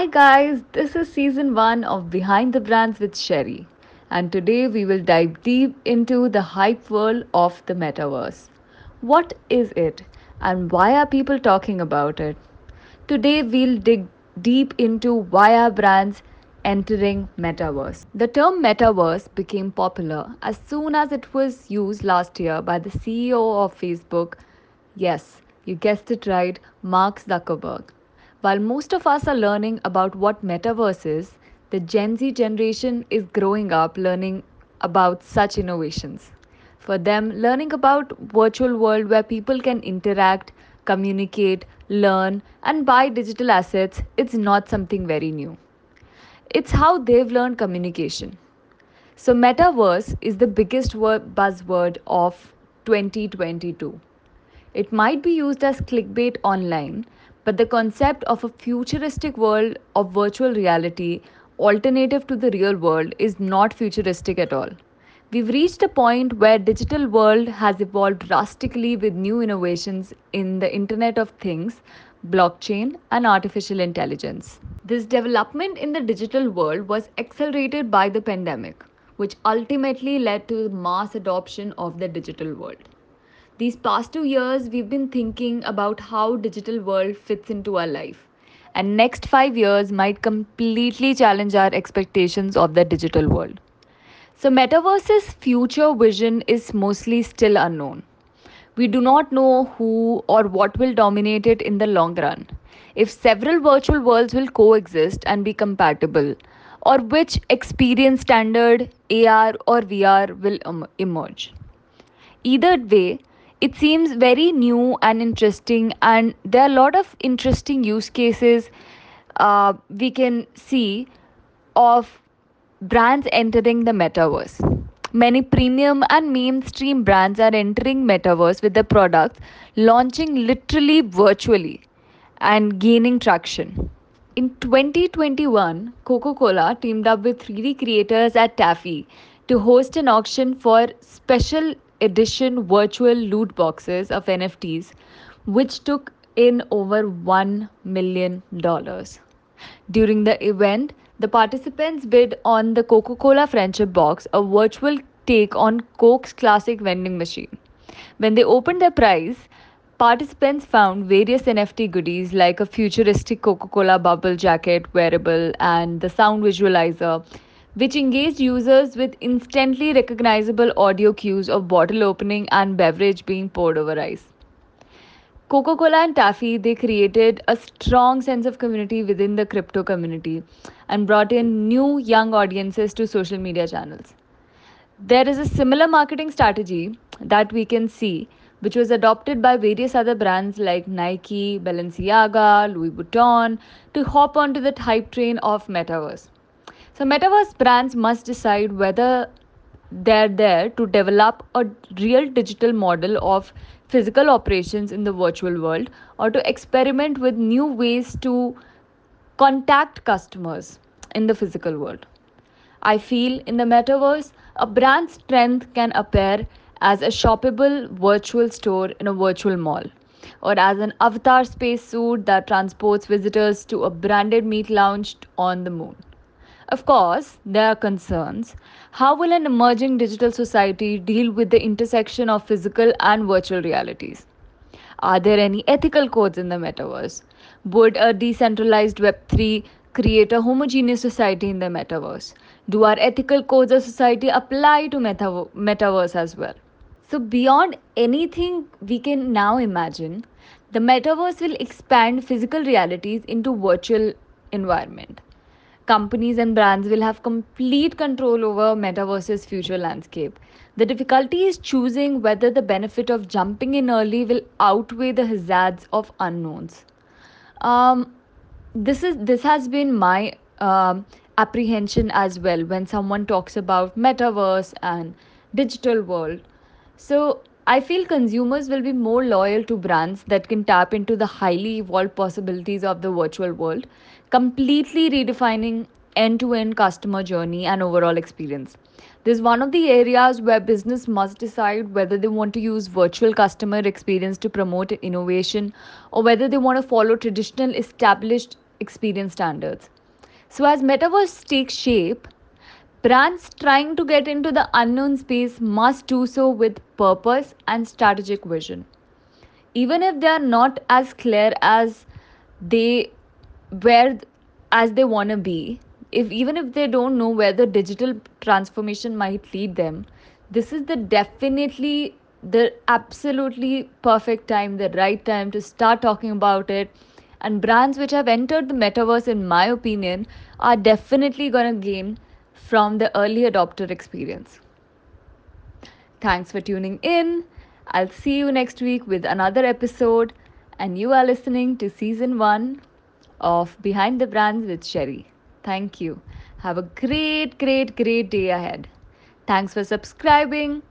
Hi, guys, this is season one of Behind the Brands with Sherry, and today we will dive deep into the hype world of the metaverse. What is it, and why are people talking about it? Today we'll dig deep into why are brands entering metaverse. The term metaverse became popular as soon as it was used last year by the CEO of Facebook. Yes, you guessed it right, Mark Zuckerberg. While most of us are learning about what metaverse is, the Gen Z generation is growing up learning about such innovations. For them, learning about virtual world where people can interact, communicate, learn and buy digital assets, it's not something very new. It's how they've learned communication. So metaverse is the biggest word, buzzword of 2022. It might be used as clickbait online, but the concept of a futuristic world of virtual reality, alternative to the real world, is not futuristic at all. We've reached a point where digital world has evolved drastically with new innovations in the internet of things, blockchain and artificial intelligence. This development in the digital world was accelerated by the pandemic, which ultimately led to mass adoption of the digital world. These past two years, we've been thinking about how digital world fits into our life. And next five years might completely challenge our expectations of the digital world. So, Metaverse's future vision is mostly still unknown. We do not know who or what will dominate it in the long run. If several virtual worlds will coexist and be compatible, or which experience standard AR or VR will emerge. Either way, it seems very new and interesting and there are a lot of interesting use cases uh, we can see of brands entering the metaverse. Many premium and mainstream brands are entering metaverse with their products launching literally virtually and gaining traction. In 2021 coca-cola teamed up with 3d creators at Tafi to host an auction for special edition virtual loot boxes of NFTs, which took in over $1 million. During the event, the participants bid on the Coca Cola Friendship Box, a virtual take on Coke's classic vending machine. When they opened their prize, participants found various NFT goodies like a futuristic Coca Cola bubble jacket wearable and the sound visualizer which engaged users with instantly recognizable audio cues of bottle opening and beverage being poured over ice. Coca Cola and Tafi, they created a strong sense of community within the crypto community and brought in new young audiences to social media channels. There is a similar marketing strategy that we can see, which was adopted by various other brands like Nike, Balenciaga, Louis Vuitton to hop onto the hype train of metaverse. So, metaverse brands must decide whether they're there to develop a real digital model of physical operations in the virtual world or to experiment with new ways to contact customers in the physical world. I feel in the metaverse, a brand's strength can appear as a shoppable virtual store in a virtual mall or as an avatar spacesuit that transports visitors to a branded meat lounge on the moon. Of course, there are concerns. How will an emerging digital society deal with the intersection of physical and virtual realities? Are there any ethical codes in the metaverse? Would a decentralized Web3 create a homogeneous society in the metaverse? Do our ethical codes of society apply to meta- metaverse as well? So, beyond anything we can now imagine, the metaverse will expand physical realities into virtual environment companies and brands will have complete control over metaverse's future landscape. The difficulty is choosing whether the benefit of jumping in early will outweigh the hazards of unknowns. Um, this is this has been my um, apprehension as well when someone talks about metaverse and digital world. So I feel consumers will be more loyal to brands that can tap into the highly evolved possibilities of the virtual world, completely redefining end to end customer journey and overall experience. This is one of the areas where business must decide whether they want to use virtual customer experience to promote innovation or whether they want to follow traditional established experience standards. So, as metaverse takes shape, brands trying to get into the unknown space must do so with purpose and strategic vision. Even if they are not as clear as they where as they want to be, if even if they don't know where the digital transformation might lead them, this is the definitely the absolutely perfect time, the right time to start talking about it. And brands which have entered the metaverse, in my opinion, are definitely going to gain from the early adopter experience. Thanks for tuning in. I'll see you next week with another episode. And you are listening to season one of Behind the Brands with Sherry. Thank you. Have a great, great, great day ahead. Thanks for subscribing